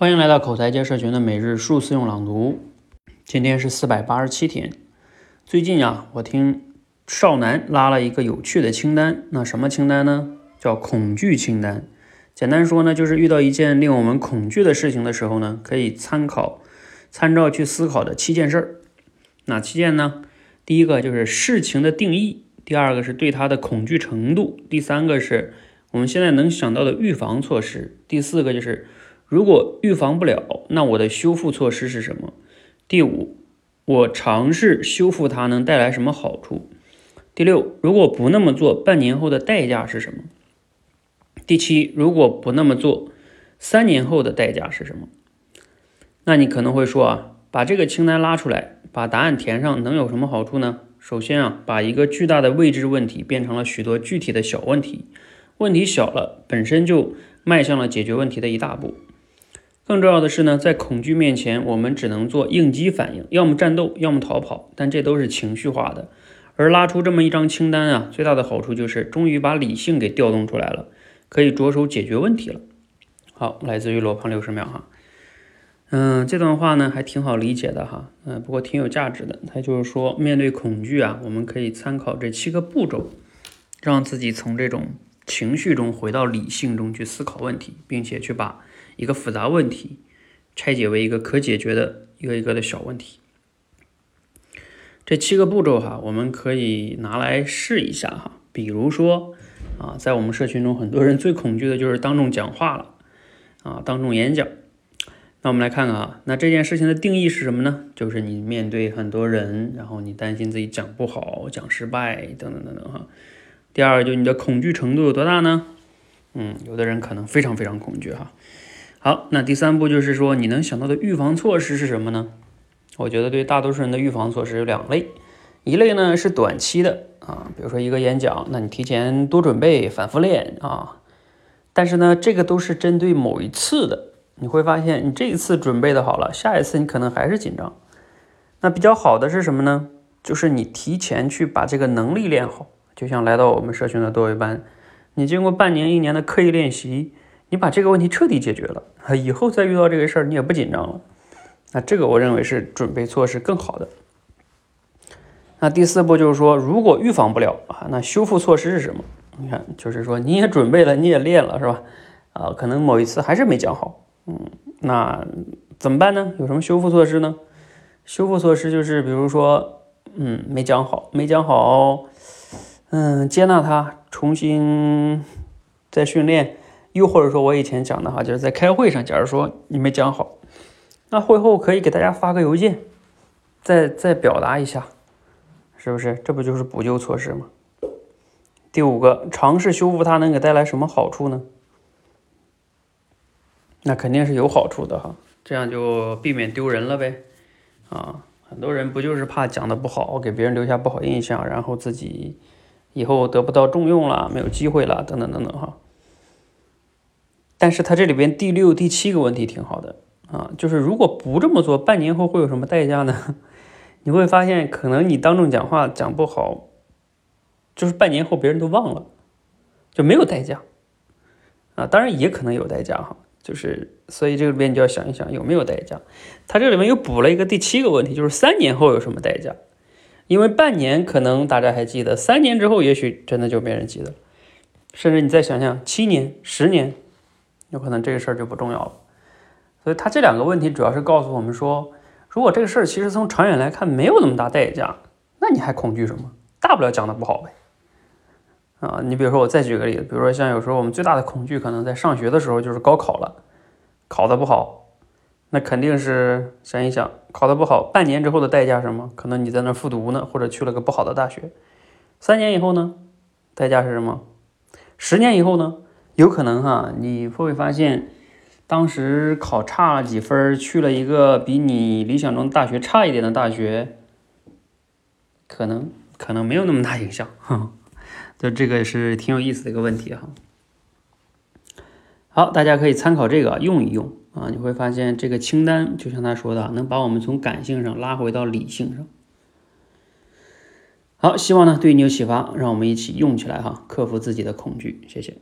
欢迎来到口才界社群的每日数次用朗读。今天是四百八十七天。最近啊，我听少南拉了一个有趣的清单。那什么清单呢？叫恐惧清单。简单说呢，就是遇到一件令我们恐惧的事情的时候呢，可以参考、参照去思考的七件事儿。哪七件呢？第一个就是事情的定义，第二个是对它的恐惧程度，第三个是我们现在能想到的预防措施，第四个就是。如果预防不了，那我的修复措施是什么？第五，我尝试修复它能带来什么好处？第六，如果不那么做，半年后的代价是什么？第七，如果不那么做，三年后的代价是什么？那你可能会说啊，把这个清单拉出来，把答案填上，能有什么好处呢？首先啊，把一个巨大的未知问题变成了许多具体的小问题，问题小了，本身就迈向了解决问题的一大步。更重要的是呢，在恐惧面前，我们只能做应激反应，要么战斗，要么逃跑，但这都是情绪化的。而拉出这么一张清单啊，最大的好处就是终于把理性给调动出来了，可以着手解决问题了。好，来自于罗胖六十秒哈，嗯，这段话呢还挺好理解的哈，嗯，不过挺有价值的。他就是说，面对恐惧啊，我们可以参考这七个步骤，让自己从这种情绪中回到理性中去思考问题，并且去把。一个复杂问题拆解为一个可解决的一个一个的小问题。这七个步骤哈，我们可以拿来试一下哈。比如说啊，在我们社群中，很多人最恐惧的就是当众讲话了啊，当众演讲。那我们来看看啊，那这件事情的定义是什么呢？就是你面对很多人，然后你担心自己讲不好、讲失败等等等等哈。第二，就你的恐惧程度有多大呢？嗯，有的人可能非常非常恐惧哈。好，那第三步就是说，你能想到的预防措施是什么呢？我觉得对大多数人的预防措施有两类，一类呢是短期的啊，比如说一个演讲，那你提前多准备，反复练啊。但是呢，这个都是针对某一次的，你会发现你这一次准备的好了，下一次你可能还是紧张。那比较好的是什么呢？就是你提前去把这个能力练好，就像来到我们社群的多维班，你经过半年、一年的刻意练习。你把这个问题彻底解决了，以后再遇到这个事儿，你也不紧张了。那这个我认为是准备措施更好的。那第四步就是说，如果预防不了啊，那修复措施是什么？你看，就是说你也准备了，你也练了，是吧？啊，可能某一次还是没讲好，嗯，那怎么办呢？有什么修复措施呢？修复措施就是，比如说，嗯，没讲好，没讲好，嗯，接纳他，重新再训练。又或者说，我以前讲的哈，就是在开会上，假如说你没讲好，那会后可以给大家发个邮件，再再表达一下，是不是？这不就是补救措施吗？第五个，尝试修复它能给带来什么好处呢？那肯定是有好处的哈，这样就避免丢人了呗。啊，很多人不就是怕讲的不好，给别人留下不好印象，然后自己以后得不到重用了，没有机会了，等等等等哈。但是他这里边第六、第七个问题挺好的啊，就是如果不这么做，半年后会有什么代价呢？你会发现，可能你当众讲话讲不好，就是半年后别人都忘了，就没有代价啊。当然也可能有代价哈，就是所以这里边你就要想一想有没有代价。他这里面又补了一个第七个问题，就是三年后有什么代价？因为半年可能大家还记得，三年之后也许真的就没人记得，甚至你再想想，七年、十年。有可能这个事儿就不重要了，所以他这两个问题主要是告诉我们说，如果这个事儿其实从长远来看没有那么大代价，那你还恐惧什么？大不了讲的不好呗。啊，你比如说我再举个例子，比如说像有时候我们最大的恐惧可能在上学的时候就是高考了，考的不好，那肯定是想一想，考的不好，半年之后的代价是什么？可能你在那复读呢，或者去了个不好的大学。三年以后呢，代价是什么？十年以后呢？有可能哈，你会发现，当时考差了几分，去了一个比你理想中大学差一点的大学，可能可能没有那么大影响，哈，就这个是挺有意思的一个问题哈。好，大家可以参考这个用一用啊，你会发现这个清单就像他说的，能把我们从感性上拉回到理性上。好，希望呢对你有启发，让我们一起用起来哈，克服自己的恐惧，谢谢。